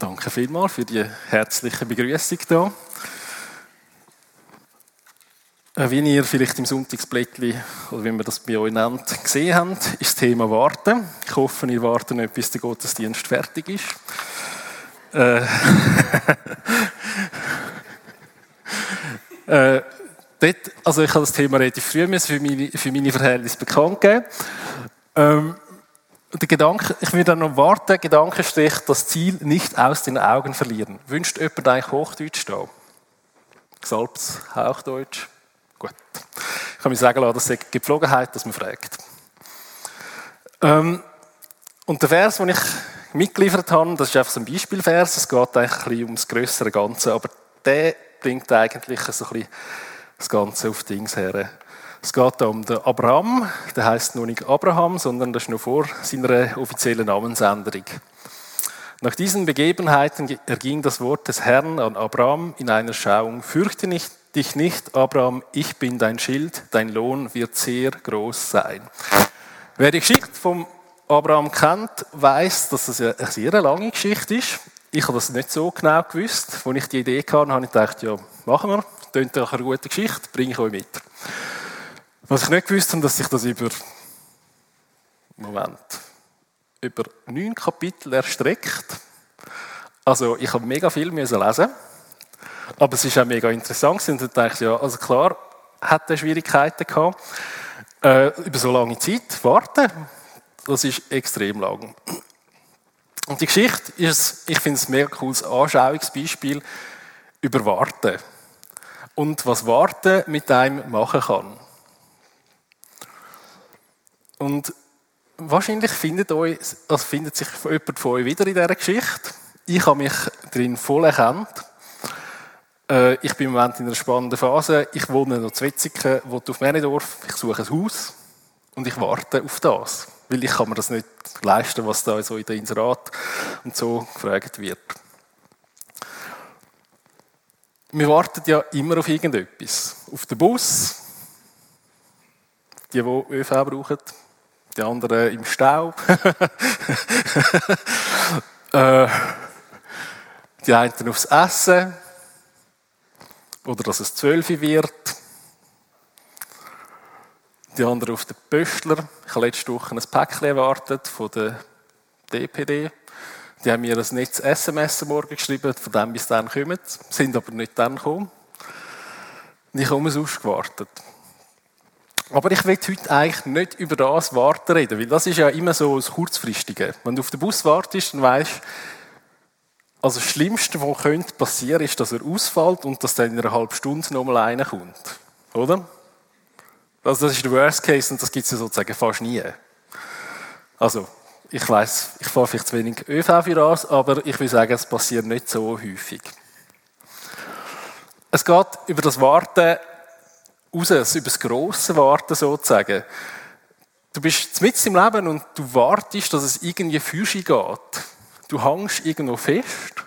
Danke vielmals für die herzliche Begrüßung hier. Äh, wie ihr vielleicht im Sonntagsblättchen, oder wie man das bei euch nennt, gesehen habt, ist das Thema Warten. Ich hoffe, ihr wartet nicht, bis der Gottesdienst fertig ist. Äh, äh, dort, also ich habe das Thema relativ früh für meine, für meine Verhältnisse bekannt gegeben. Ähm, der Gedanke, ich würde noch warten, Gedankenstrich, das Ziel nicht aus den Augen verlieren. Wünscht jemand eigentlich Hochdeutsch da? Gesalbtes Hauchdeutsch? Gut. Ich kann mir sagen lassen, das ist Gepflogenheit, dass man fragt. Ähm, und der Vers, den ich mitgeliefert habe, das ist einfach so ein Beispielvers. Es geht eigentlich ein bisschen ums größere Ganze, aber der bringt eigentlich so ein bisschen das Ganze auf Dings her. Es geht um den Abraham, der heißt nur nicht Abraham, sondern das ist noch vor seiner offiziellen Namensänderung. Nach diesen Begebenheiten erging das Wort des Herrn an Abraham in einer Schauung. Fürchte nicht, dich nicht, Abraham, ich bin dein Schild, dein Lohn wird sehr groß sein. Wer die Geschichte vom Abraham kennt, weiß, dass es eine sehr lange Geschichte ist. Ich habe das nicht so genau gewusst. Als ich die Idee hatte, habe ich gedacht, ja, machen wir. Tönt nach einer guten Geschichte, bringe ich euch mit. Was ich nicht gewusst habe, dass sich das über, Moment, über neun Kapitel erstreckt. Also ich habe mega viel lesen aber es ist auch mega interessant und ich dachte, ja, also klar, hat er Schwierigkeiten gehabt. Äh, über so lange Zeit warten, das ist extrem lang. Und die Geschichte ist, ich finde es ein mega cooles Anschauungsbeispiel über Warten und was Warten mit einem machen kann. Und wahrscheinlich findet, euch, also findet sich jemand von euch wieder in dieser Geschichte. Ich habe mich darin voll erkannt. Äh, ich bin im Moment in einer spannenden Phase. Ich wohne noch in Wetzigen, wohne auf Männedorf. Ich suche ein Haus und ich warte auf das. Weil ich kann mir das nicht leisten, was da so in der Inserat und so gefragt wird. Wir warten ja immer auf irgendetwas. Auf den Bus, die, die ÖV brauchen, die anderen im Stau. äh, die einen aufs Essen oder dass es zwölf wird. Die anderen auf den Pöstler. Ich habe letzte Woche ein Päckchen erwartet von der DPD. Die haben mir ein Netz SMS morgen geschrieben, von dem bis dann kommen, sind aber nicht dann gekommen. Und ich habe umsonst gewartet. Aber ich will heute eigentlich nicht über das Warten reden, weil das ist ja immer so das Kurzfristige. Wenn du auf den Bus wartest, dann weißt also das Schlimmste, was könnte passieren, ist, dass er ausfällt und dass dann in einer halben Stunde nochmal einer kommt. Oder? Also das ist der Worst Case und das gibt es ja sozusagen fast nie. Also, ich weiß, ich fahre vielleicht zu wenig ÖV für das, aber ich will sagen, es passiert nicht so häufig. Es geht über das Warten raus, über das grosse Warten sozusagen. Du bist mitten im Leben und du wartest, dass es irgendwie sich geht. Du hängst irgendwo fest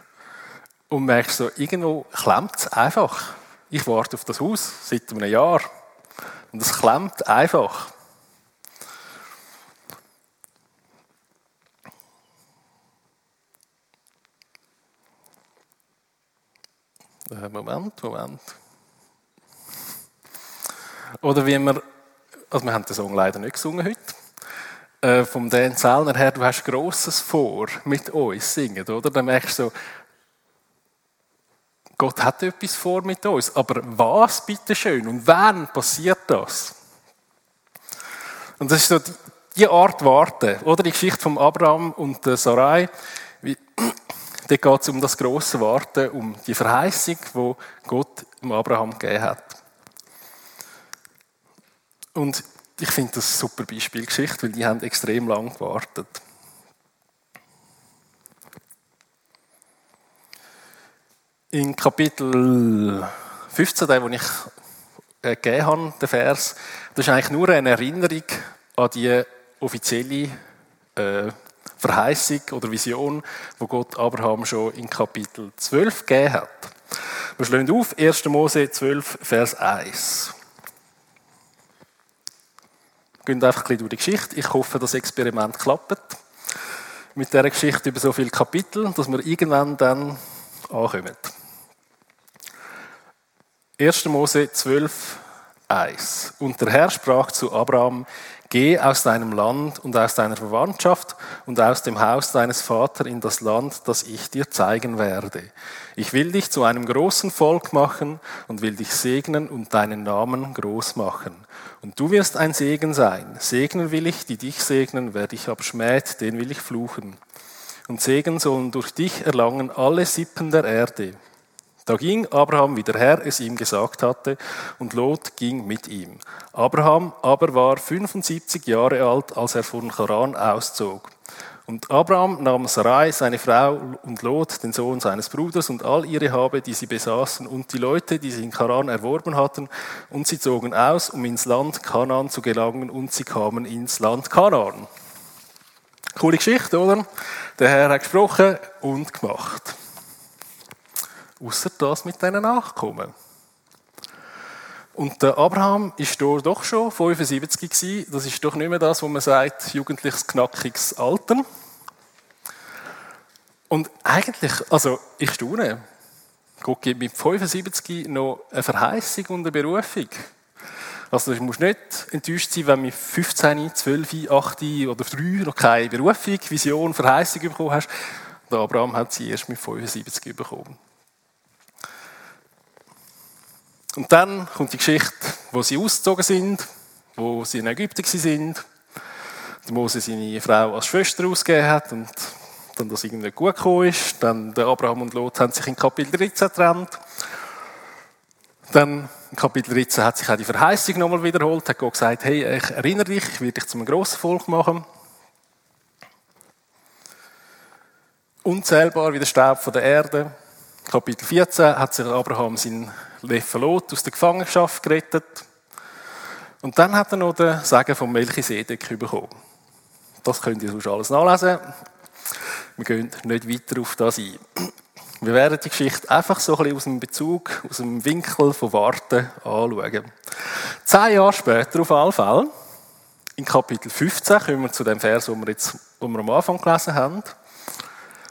und merkst so, irgendwo klemmt es einfach. Ich warte auf das Haus seit einem Jahr und es klemmt einfach. Äh, Moment, Moment. Oder wie wir, also wir haben den Song leider nicht gesungen heute, äh, vom Dan Zellner her, du hast Grosses vor mit uns singen, oder? Dann merkst du so, Gott hat etwas vor mit uns, aber was bitte schön und wann passiert das? Und das ist so die, die Art Warten, oder die Geschichte von Abraham und Sarai, wie, da geht es um das große Warten, um die Verheißung, wo Gott Abraham gegeben hat. Und ich finde das eine super Beispielgeschichte, weil die haben extrem lang gewartet. In Kapitel 15, den ich äh, gegeben habe, den Vers, das ist eigentlich nur eine Erinnerung an die offizielle äh, Verheißung oder Vision, wo Gott Abraham schon in Kapitel 12 gegeben hat. Wir schlagen auf 1. Mose 12, Vers 1. Gehen einfach ein bisschen durch die Geschichte. Ich hoffe, das Experiment klappt. mit dieser Geschichte über so viele Kapitel, dass wir irgendwann dann ankommen. 1. Mose 12, 1. Und der Herr sprach zu Abraham, Geh aus deinem Land und aus deiner Verwandtschaft und aus dem Haus deines Vaters in das Land, das ich dir zeigen werde. Ich will dich zu einem großen Volk machen und will dich segnen und deinen Namen groß machen. Und du wirst ein Segen sein. Segnen will ich, die dich segnen, wer dich abschmäht, den will ich fluchen. Und Segen sollen durch dich erlangen alle Sippen der Erde. Da ging Abraham, wie der Herr es ihm gesagt hatte, und Lot ging mit ihm. Abraham aber war 75 Jahre alt, als er von Charan auszog. Und Abraham nahm Sarai, seine Frau, und Lot, den Sohn seines Bruders, und all ihre Habe, die sie besaßen, und die Leute, die sie in Charan erworben hatten, und sie zogen aus, um ins Land Kanaan zu gelangen, und sie kamen ins Land Kanaan. Coole Geschichte, oder? Der Herr hat gesprochen und gemacht. Außer das mit diesen Nachkommen. Und der Abraham ist dort doch schon 75 gewesen. Das ist doch nicht mehr das, wo man sagt, jugendliches, knackiges Alter. Und eigentlich, also ich staune, Gott gibt mit 75 noch eine Verheißung und eine Berufung. Also du musst nicht enttäuscht sein, wenn du mit 15, 12, 8 oder 3 noch keine Berufung, Vision, Verheißung bekommen hast. Der Abraham hat sie erst mit 75 bekommen. Und dann kommt die Geschichte, wo sie ausgezogen sind, wo sie in Ägypten sind, der Mose seine Frau als Schwester ausgegeben hat und dann das irgendwie gut gekommen ist. Dann der Abraham und Lot haben sich in Kapitel 13 getrennt. Dann in Kapitel 13 hat sich auch die Verheißung nochmal wiederholt, hat Gott gesagt, hey, ich erinnere dich, ich werde dich zu einem grossen Volk machen. Unzählbar wie der Staub von der Erde. Kapitel 14 hat sich Abraham seinen Neffe Lot aus der Gefangenschaft gerettet. Und dann hat er noch den Segen von Melchisedek bekommen. Das könnt ihr sonst alles nachlesen. Wir gehen nicht weiter auf das ein. Wir werden die Geschichte einfach so ein bisschen aus dem Bezug, aus dem Winkel von Warten anschauen. Zehn Jahre später auf alle Fälle, in Kapitel 15, kommen wir zu dem Vers, den wir, jetzt, den wir am Anfang gelesen haben,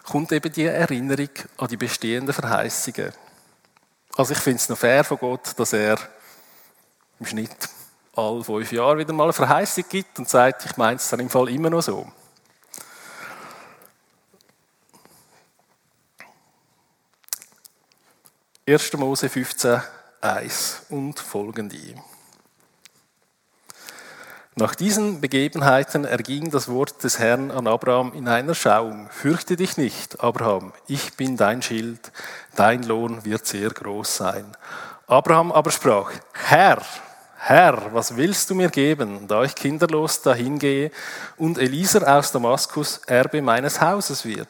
kommt eben die Erinnerung an die bestehenden Verheißungen. Also ich finde es noch fair von Gott, dass er im Schnitt alle fünf Jahre wieder mal eine Verheißung gibt und sagt, ich meine es dann im Fall immer noch so. 1. Mose 15, 1 und folgende. Nach diesen Begebenheiten erging das Wort des Herrn an Abraham in einer Schauung. Fürchte dich nicht, Abraham, ich bin dein Schild, dein Lohn wird sehr groß sein. Abraham aber sprach, Herr, Herr, was willst du mir geben, da ich kinderlos dahin gehe und Eliezer aus Damaskus Erbe meines Hauses wird?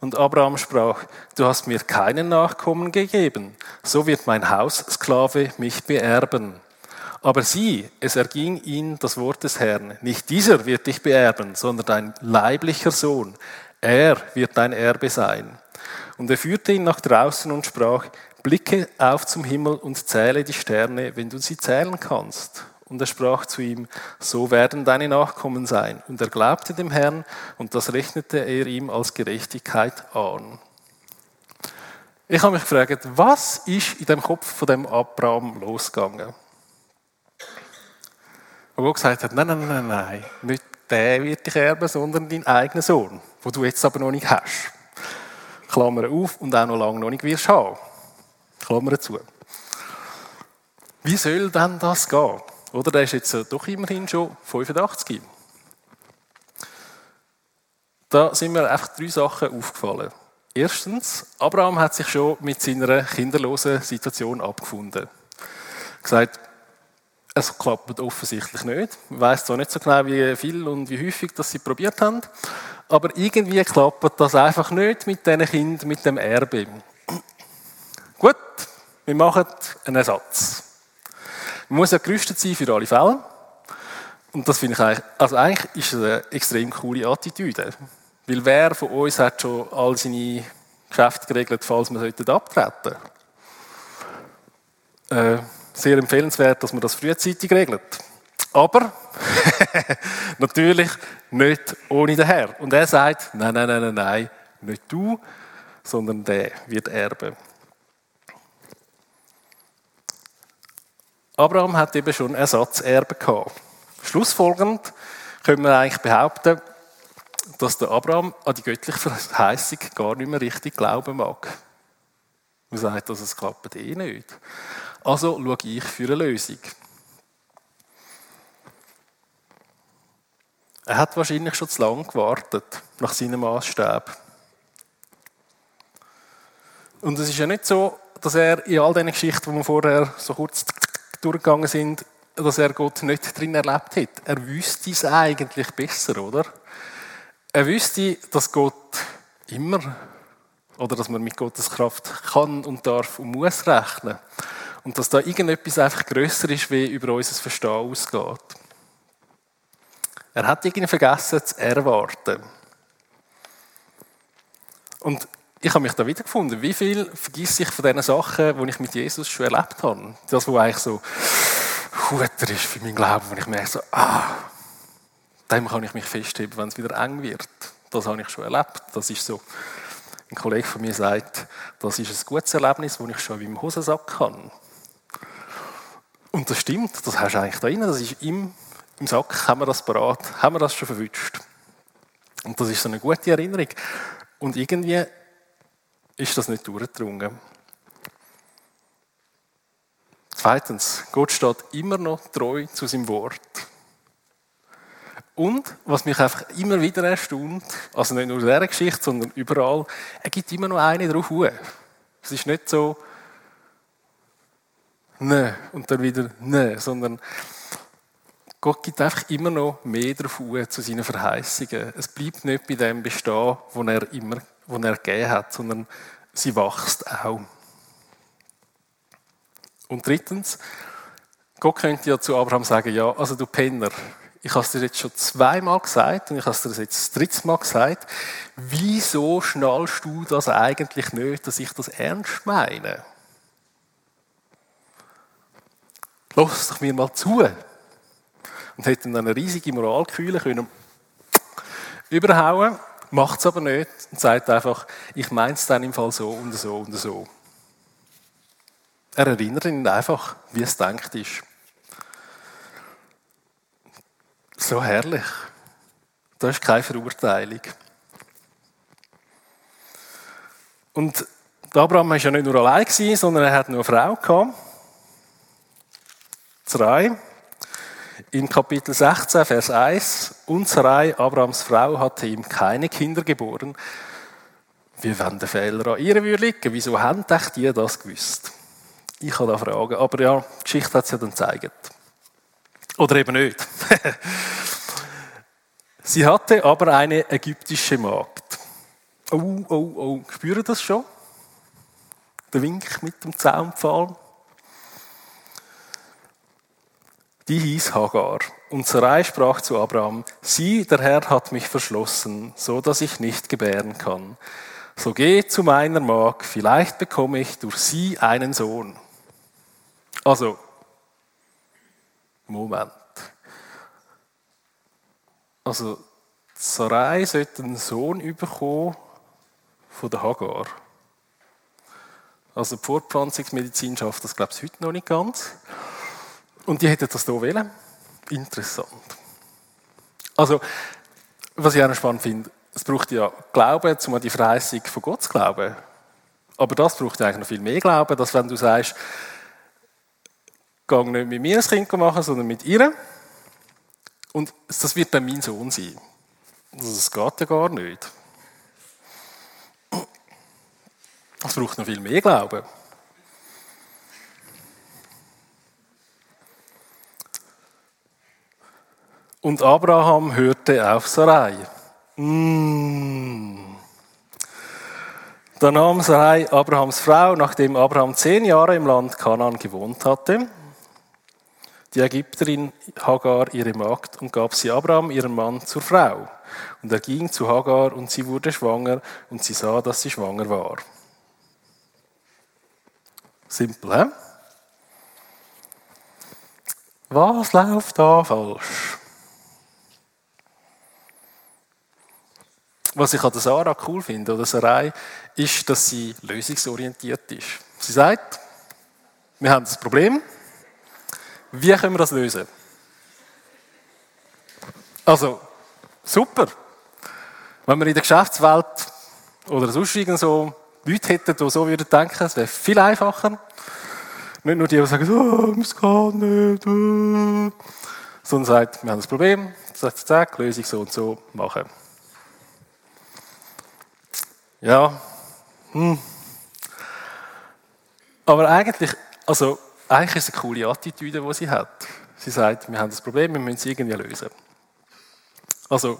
Und Abraham sprach, du hast mir keinen Nachkommen gegeben, so wird mein Haussklave mich beerben. Aber sieh, es erging ihm das Wort des Herrn, nicht dieser wird dich beerben, sondern dein leiblicher Sohn, er wird dein Erbe sein. Und er führte ihn nach draußen und sprach, blicke auf zum Himmel und zähle die Sterne, wenn du sie zählen kannst. Und er sprach zu ihm, so werden deine Nachkommen sein. Und er glaubte dem Herrn, und das rechnete er ihm als Gerechtigkeit an. Ich habe mich gefragt, was ist in dem Kopf von dem Abraham losgegangen? Und Gott gesagt hat, nein, nein, nein, nein, nicht der wird dich erben, sondern dein eigener Sohn, wo du jetzt aber noch nicht hast. Klammer auf und auch noch lange noch nicht wirst haben. Klammer zu. Wie soll denn das gehen? Oder der ist jetzt äh, doch immerhin schon 85. Da sind mir einfach drei Sachen aufgefallen. Erstens, Abraham hat sich schon mit seiner kinderlosen Situation abgefunden. Er gesagt, es klappt offensichtlich nicht. Ich weiß zwar nicht so genau, wie viel und wie häufig das sie probiert haben, aber irgendwie klappt das einfach nicht mit diesen Kindern, mit dem Erbe. Gut, wir machen einen Ersatz. Man muss ja gerüstet sein für alle Fälle. Und das finde ich eigentlich, also eigentlich ist es eine extrem coole Attitüde. Weil wer von uns hat schon all seine Geschäfte geregelt, falls wir abtreten sollten? Äh, sehr empfehlenswert, dass man das frühzeitig regelt. Aber natürlich nicht ohne den Herr. Und er sagt, nein, nein, nein, nein, nein, nicht du, sondern der wird erben. Abraham hat eben schon Ersatzerben gehabt. Schlussfolgernd können wir eigentlich behaupten, dass der Abraham an die göttliche Verheißung gar nicht mehr richtig glauben mag. Man sagt, dass es klappt eh nicht. Also schaue ich für eine Lösung. Er hat wahrscheinlich schon zu lange gewartet nach seinem Maßstab. Und es ist ja nicht so, dass er in all diesen Geschichten, die wir vorher so kurz durchgegangen sind, dass er Gott nicht drin erlebt hat. Er wüsste es eigentlich besser, oder? Er wüsste, dass Gott immer oder dass man mit Gottes Kraft kann und darf und muss rechnen. Und dass da irgendetwas einfach grösser ist, wie über unser Verstehen ausgeht. Er hat irgendwie vergessen zu erwarten. Und ich habe mich da wiedergefunden. Wie viel vergesse ich von diesen Sachen, die ich mit Jesus schon erlebt habe? Das, was eigentlich so guter ist für meinen Glauben, wo ich merke, so, ah, dem kann ich mich festheben, wenn es wieder eng wird. Das habe ich schon erlebt. Das ist so. Ein Kollege von mir sagt, das ist ein gutes Erlebnis, das ich schon im Hosensack habe. Und das stimmt, das hast du eigentlich da drin. Das ist im im Sack haben wir das parat, haben wir das schon verwünscht. Und das ist so eine gute Erinnerung. Und irgendwie ist das nicht durchgedrungen. Zweitens, Gott steht immer noch treu zu seinem Wort. Und, was mich einfach immer wieder erstaunt, also nicht nur in dieser Geschichte, sondern überall, er gibt immer noch eine drauf. Es ist nicht so, ne, und dann wieder ne, sondern Gott gibt einfach immer noch mehr davon zu seinen Verheißungen. Es bleibt nicht bei dem bestehen, was er immer, was er gegeben hat, sondern sie wächst auch. Und drittens, Gott könnte ja zu Abraham sagen, ja, also du Penner, ich habe es dir jetzt schon zweimal gesagt und ich habe es dir jetzt das dritte Mal gesagt, wieso schnallst du das eigentlich nicht, dass ich das ernst meine? Lass doch mir mal zu und hätte dann eine riesige Moralkühle können überhauen, macht es aber nicht und sagt einfach, ich meine es dann im Fall so und so und so. Er erinnert ihn einfach, wie es denkt ist. So herrlich. Da ist keine Verurteilung. Und Abraham war ja nicht nur allein, sondern er hat nur eine Frau gehabt. Zwei. In Kapitel 16, Vers 1, und Sarai, Abrahams Frau, hatte ihm keine Kinder geboren. Wie wenn der Fehler an ihr liegen, wieso haben die das gewusst? Ich habe da Fragen, aber ja, die Geschichte hat es ja dann gezeigt. Oder eben nicht. Sie hatte aber eine ägyptische Magd. Oh, oh, oh, spüren das schon? Der Wink mit dem Zaunpfahl. Die hieß Hagar. Und Sarai sprach zu Abraham, sieh, der Herr hat mich verschlossen, so dass ich nicht gebären kann. So geh zu meiner Magd, vielleicht bekomme ich durch sie einen Sohn. Also, Moment. Also, Sarai sollte einen Sohn bekommen von der Hagar. Also die Fortpflanzungsmedizin schafft das, glaube ich, heute noch nicht ganz. Und die hätten das hier wählen. Interessant. Also, was ich auch noch spannend finde, es braucht ja Glauben, um an die Verheißung von Gott zu glauben. Aber das braucht eigentlich noch viel mehr Glauben, dass wenn du sagst, geh nicht mit mir ein Kind machen, sondern mit ihr. Und das wird dann mein Sohn sein. Also das geht ja gar nicht. Es braucht noch viel mehr Glauben. Und Abraham hörte auf Sarai. Mm. Da nahm Sarai Abrahams Frau, nachdem Abraham zehn Jahre im Land Kanaan gewohnt hatte, die Ägypterin Hagar ihre Magd und gab sie Abraham, ihren Mann, zur Frau. Und er ging zu Hagar und sie wurde schwanger und sie sah, dass sie schwanger war. Simpel, hä? Was läuft da falsch? Was ich an der Sarah cool finde, oder Sarai, ist, dass sie lösungsorientiert ist. Sie sagt, wir haben das Problem, wie können wir das lösen? Also, super. Wenn wir in der Geschäftswelt oder sonst so Leute hätten, die so würden denken, es wäre viel einfacher. Nicht nur die, die sagen, oh, es geht nicht, oh. sondern sagt, wir haben das Problem, sagt, zack, Lösung so und so machen. Ja, hm. Aber eigentlich, also, eigentlich ist es eine coole Attitüde, die sie hat. Sie sagt, wir haben das Problem, wir müssen es irgendwie lösen. Also,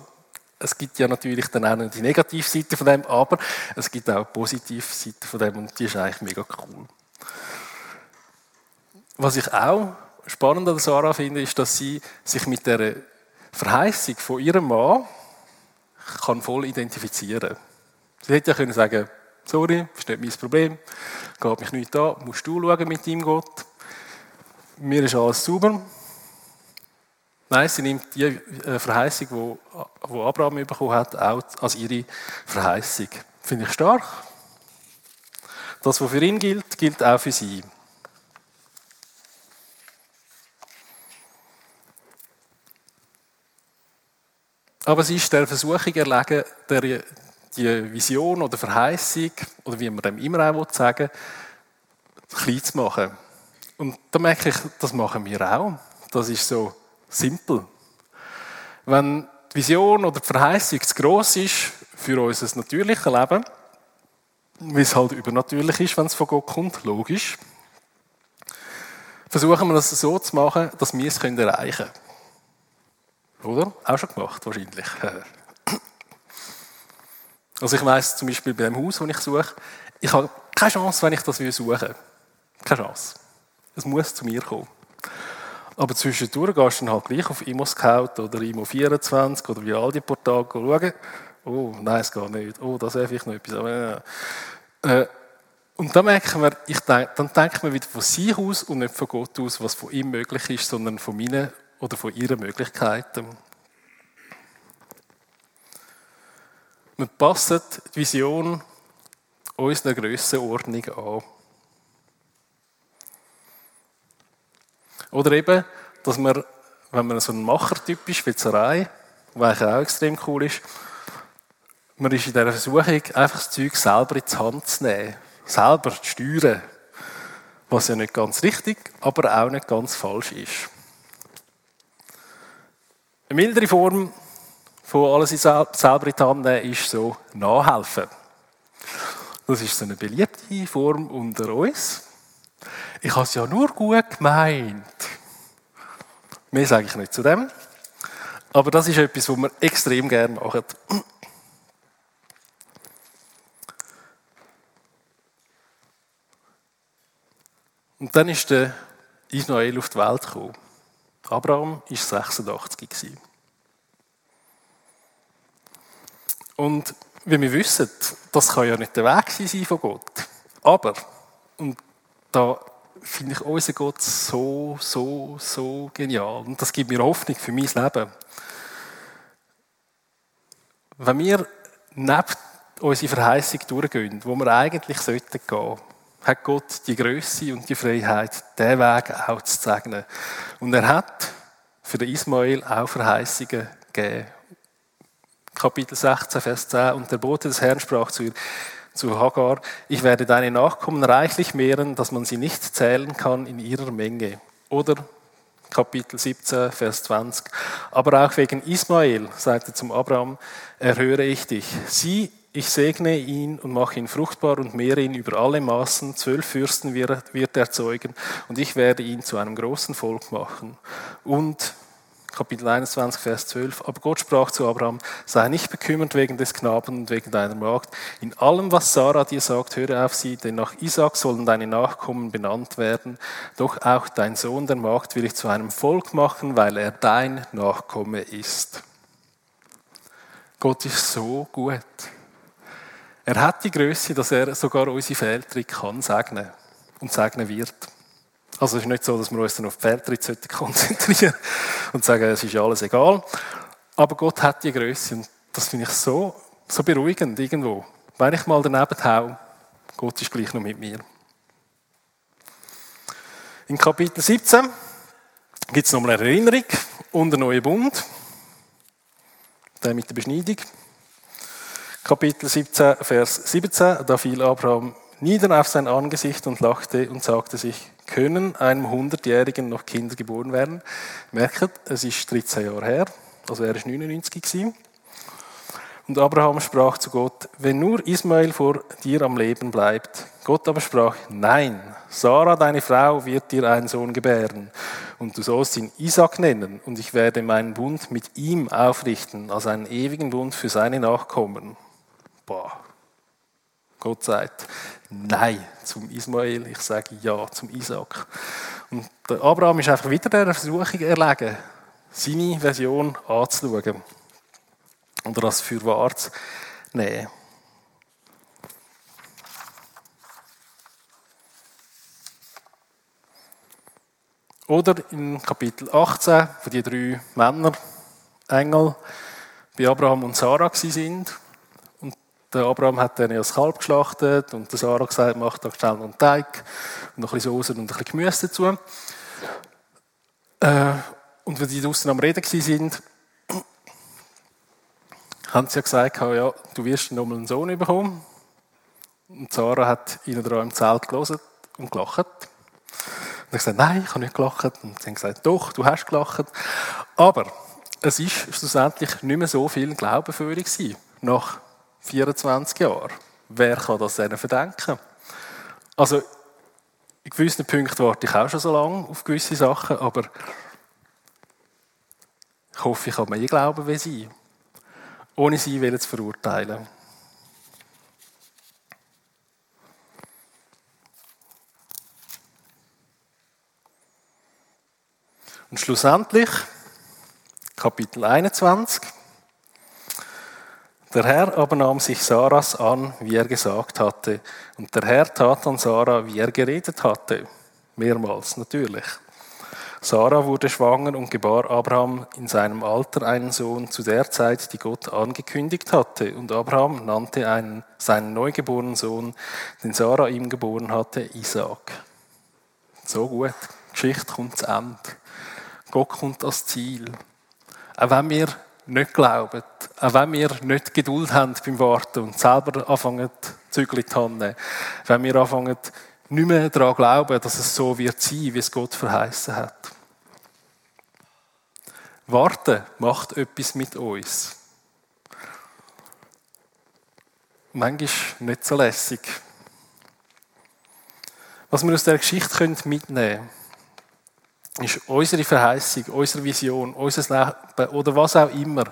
es gibt ja natürlich dann auch die Negativseite von dem, aber es gibt auch die Positivseite von dem und die ist eigentlich mega cool. Was ich auch spannend an Sarah finde, ist, dass sie sich mit der Verheißung von ihrem Mann kann voll identifizieren. Sie hätte ja können sagen, sorry, das ist nicht mein Problem, geht mich nicht an, musst du schauen mit deinem Gott. Mir ist alles sauber, Nein, sie nimmt die äh, Verheißung, die Abraham bekommen hat, auch als ihre Verheißung. Finde ich stark. Das, was für ihn gilt, gilt auch für sie. Aber sie ist der Versuchung erlegen, der, die Vision oder Verheißung, oder wie man dem immer auch sagen will, klein zu machen. Und da merke ich, das machen wir auch. Das ist so Simpel. Wenn die Vision oder die Verheißung zu gross ist für unser natürliches Leben, wie es halt übernatürlich ist, wenn es von Gott kommt, logisch, versuchen wir es so zu machen, dass wir es erreichen können. Oder? Auch schon gemacht, wahrscheinlich. Also ich weiss zum Beispiel bei dem Haus, das ich suche, ich habe keine Chance, wenn ich das suche. Keine Chance. Es muss zu mir kommen. Aber zwischendurch gehst du dann halt gleich auf ImmoScout oder Immo24 oder wie all die Portale schauen. Oh, nein, es geht nicht. Oh, das wäre vielleicht noch etwas. Aber, äh, und dann merken wir, ich denk, dann denkt man wieder von sich aus und nicht von Gott aus, was von ihm möglich ist, sondern von meinen oder von ihren Möglichkeiten. Wir passen die Vision unserer Grössenordnung an. Oder eben, dass man, wenn man so ein Machertyp ist wie Zerei, was auch extrem cool ist, man ist in dieser Versuchung, einfach das Zeug selber in die Hand zu nehmen. Selber zu steuern. Was ja nicht ganz richtig, aber auch nicht ganz falsch ist. Eine mildere Form von alles selber in die Hand nehmen ist so nachhelfen. Das ist so eine beliebte Form unter uns. Ich habe es ja nur gut gemeint. Mehr sage ich nicht zu dem. Aber das ist etwas, was wir extrem gerne machen. Und dann ist der Ismael auf die Welt gekommen. Abraham war 86. Und wie wir wissen, das kann ja nicht der Weg sein von Gott. Aber, und da finde ich unseren Gott so, so, so genial. Und das gibt mir Hoffnung für mein Leben. Wenn wir neben unsere Verheißung durchgehen, wo wir eigentlich sollten gehen, hat Gott die Größe und die Freiheit, diesen Weg auch zu segnen. Und er hat für Ismael auch Verheißungen gegeben. Kapitel 16, Vers 10. Und der Bote des Herrn sprach zu ihr, zu Hagar, ich werde deine Nachkommen reichlich mehren, dass man sie nicht zählen kann in ihrer Menge. Oder Kapitel 17, Vers 20. Aber auch wegen Ismael, sagte zum Abraham, erhöre ich dich. Sieh, ich segne ihn und mache ihn fruchtbar und mehre ihn über alle Maßen. Zwölf Fürsten wird er zeugen und ich werde ihn zu einem großen Volk machen. Und Kapitel 21, Vers 12. Aber Gott sprach zu Abraham, sei nicht bekümmert wegen des Knaben und wegen deiner Magd. In allem, was Sarah dir sagt, höre auf sie, denn nach Isaac sollen deine Nachkommen benannt werden. Doch auch dein Sohn, der Magd, will ich zu einem Volk machen, weil er dein Nachkomme ist. Gott ist so gut. Er hat die Größe, dass er sogar unsere Fehltritte kann segnen und segnen wird. Also es ist nicht so, dass wir uns dann auf die Pferdritt konzentrieren und sagen, es ist alles egal. Aber Gott hat die Größe und das finde ich so, so beruhigend irgendwo. Wenn ich mal daneben hau, Gott ist gleich noch mit mir. In Kapitel 17 gibt es nochmal eine Erinnerung und einen neuen Bund. Der mit der Beschneidung. Kapitel 17, Vers 17. Da fiel Abraham nieder auf sein Angesicht und lachte und sagte sich, können einem Hundertjährigen noch Kinder geboren werden? Merkt, es ist 13 Jahre her, also er ist 99 gewesen. Und Abraham sprach zu Gott, wenn nur Ismael vor dir am Leben bleibt. Gott aber sprach, nein, Sarah, deine Frau, wird dir einen Sohn gebären. Und du sollst ihn Isaac nennen, und ich werde meinen Bund mit ihm aufrichten, als einen ewigen Bund für seine Nachkommen. Boah. Gott sagt Nein zum Ismael, ich sage Ja zum Isaac. Und der Abraham ist einfach wieder der Versuchung erlegen, seine Version anzuschauen oder das für wahr zu nehmen. Oder in Kapitel 18, wo die drei Männer, Engel, bei Abraham und Sarah sind. Der Abraham hat dann das Kalb geschlachtet und der Sarah gesagt, mach da schnell noch einen Teig und noch ein bisschen Soße und ein bisschen Gemüse dazu. Äh, und wenn die draußen am Reden sind, haben sie ja gesagt, ja, du wirst nochmal einen Sohn bekommen. Und Sarah hat ihnen da im Zelt gelesen und gelacht. Und ich gesagt, nein, ich habe nicht gelacht. Und sie haben gesagt, doch, du hast gelacht. Aber es ist schlussendlich nicht mehr so viel Glauben für gewesen, nach 24 Jahren. Wer kann das denen verdenken? Also, in gewissen Punkten warte ich auch schon so lange auf gewisse Sachen, aber ich hoffe, ich kann mehr glauben wie sie, ohne sie zu verurteilen. Und schlussendlich, Kapitel 21, der Herr aber nahm sich Saras an, wie er gesagt hatte, und der Herr tat an Sarah, wie er geredet hatte. Mehrmals natürlich. Sarah wurde schwanger und gebar Abraham in seinem Alter einen Sohn zu der Zeit, die Gott angekündigt hatte. Und Abraham nannte einen, seinen neugeborenen Sohn, den Sarah ihm geboren hatte, Isaac. So gut. Geschichte kommt zu Ende. Gott kommt als Ziel. Auch wenn wir nicht glauben, auch wenn wir nicht Geduld haben beim Warten und selber anfangen, Zügel in die Hand nehmen, wenn wir anfangen, nicht mehr daran glauben, dass es so wird sein, wie es Gott verheißen hat. Warten macht etwas mit uns. Manchmal nicht so lässig. Was wir aus der Geschichte mitnehmen können, ist unsere Verheißung, unsere Vision, unser Leben oder was auch immer,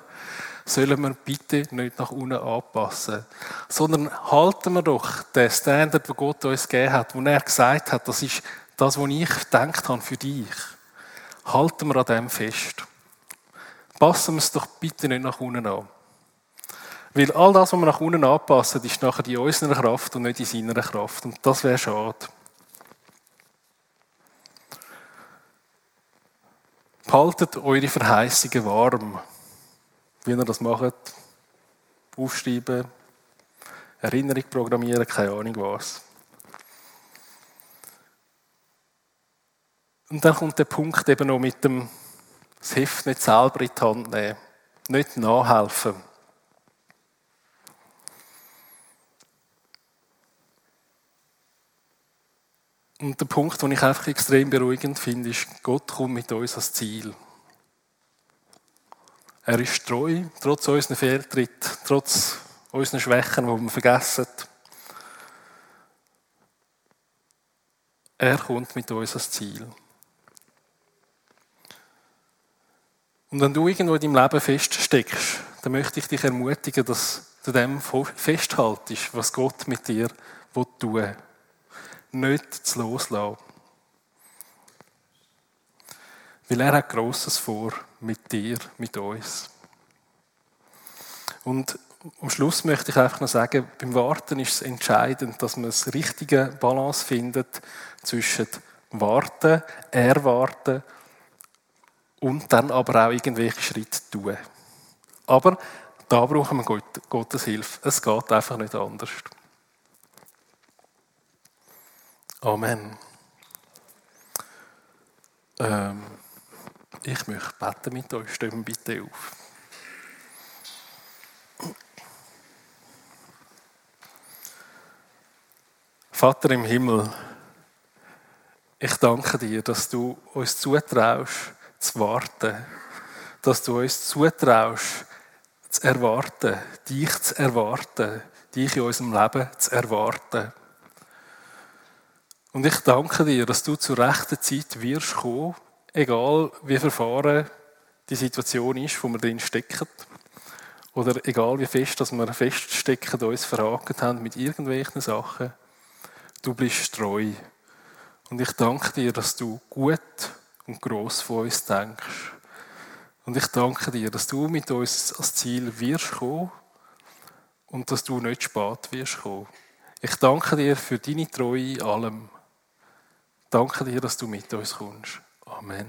sollen wir bitte nicht nach unten anpassen, sondern halten wir doch den Standard, den Gott uns gegeben hat, wo er gesagt hat, das ist das, was ich gedacht habe für dich. Halten wir an dem fest. Passen wir es doch bitte nicht nach unten an. Weil all das, was wir nach unten anpassen, ist nachher in unserer Kraft und nicht in seiner Kraft. Und das wäre schade. Haltet eure Verheißungen warm. Wie ihr das macht, aufschreiben, Erinnerung programmieren, keine Ahnung was. Und dann kommt der Punkt eben noch mit dem das Heft nicht selber in die Hand nehmen, nicht nachhelfen. Und der Punkt, den ich einfach extrem beruhigend finde, ist, Gott kommt mit uns als Ziel. Er ist treu, trotz unseren Fehltritt, trotz unseren Schwächen, die wir vergessen. Er kommt mit uns als Ziel. Und wenn du irgendwo in deinem Leben feststeckst, dann möchte ich dich ermutigen, dass du dem festhaltest, was Gott mit dir tun will nicht zu loslassen. Weil er hat Grosses vor mit dir, mit uns. Und am Schluss möchte ich einfach noch sagen, beim Warten ist es entscheidend, dass man das richtige Balance findet zwischen warten, erwarten und dann aber auch irgendwelche Schritte tun. Aber da brauchen wir Gottes Hilfe. Es geht einfach nicht anders. Amen. Ähm, ich möchte beten mit euch. Stimmen bitte auf. Vater im Himmel, ich danke dir, dass du uns zutraust, zu warten, dass du uns zutraust, zu erwarten, dich zu erwarten, dich in unserem Leben zu erwarten. Und ich danke dir, dass du zur rechten Zeit wirst kommen, egal wie verfahren die Situation ist, wo wir drin stecken. Oder egal wie fest, dass wir feststecken, uns verhakt haben mit irgendwelchen Sachen. Du bist treu. Und ich danke dir, dass du gut und gross von uns denkst. Und ich danke dir, dass du mit uns als Ziel wirst kommen und dass du nicht spät wirst kommen. Ich danke dir für deine Treue in allem. Danke dir, dass du mit uns kommst. Amen.